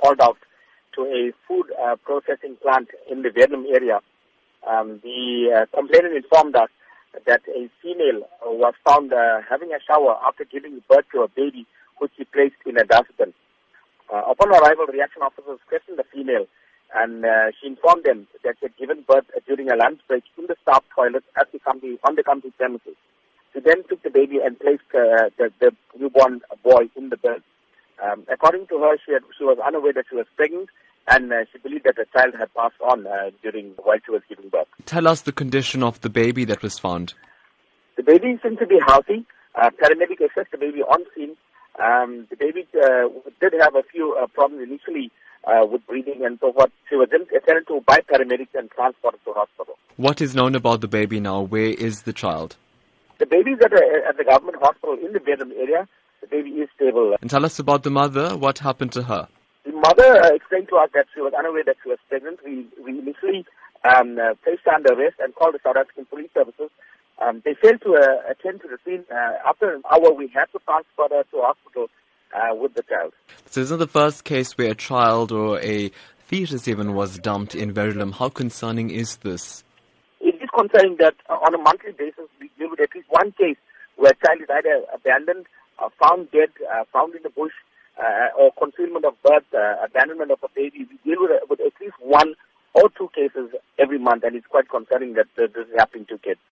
called out to a food uh, processing plant in the Verulam area. Um, the uh, complainant informed us that a female was found uh, having a shower after giving birth to a baby, which she placed in a dustbin. Uh, upon arrival, reaction officers questioned the female, and uh, she informed them that she had given birth during a lunch break in the staff toilet at the company, on the company premises. She then took the baby and placed uh, the, the newborn boy in the bin. Um, according to her, she, had, she was unaware that she was pregnant and uh, she believed that the child had passed on uh, during while she was giving birth. Tell us the condition of the baby that was found. The baby seemed to be healthy. Uh, paramedic assessed the baby on scene. Um, the baby uh, did have a few uh, problems initially uh, with breathing and so forth. She was then attended to by paramedics and transported to hospital. What is known about the baby now? Where is the child? The baby is at, a, at the government hospital in the Verulam area. The baby is stable. And tell us about the mother. What happened to her? The mother uh, explained to us that she was unaware that she was pregnant. We, we initially um, uh, placed her under arrest and called the South African Police Services. Um, they failed to uh, attend to the scene. Uh, after an hour, we had to transport her to hospital uh, with the child. So this isn't the first case where a child or a fetus even was dumped in Verulam. How concerning is this? It is concerning that uh, on a monthly basis we deal with at least one case where a child is either abandoned, found dead, found in the bush, uh, or concealment of birth, uh, abandonment of a baby. We deal with, with at least one or two cases every month, and it's quite concerning that uh, this is happening to kids.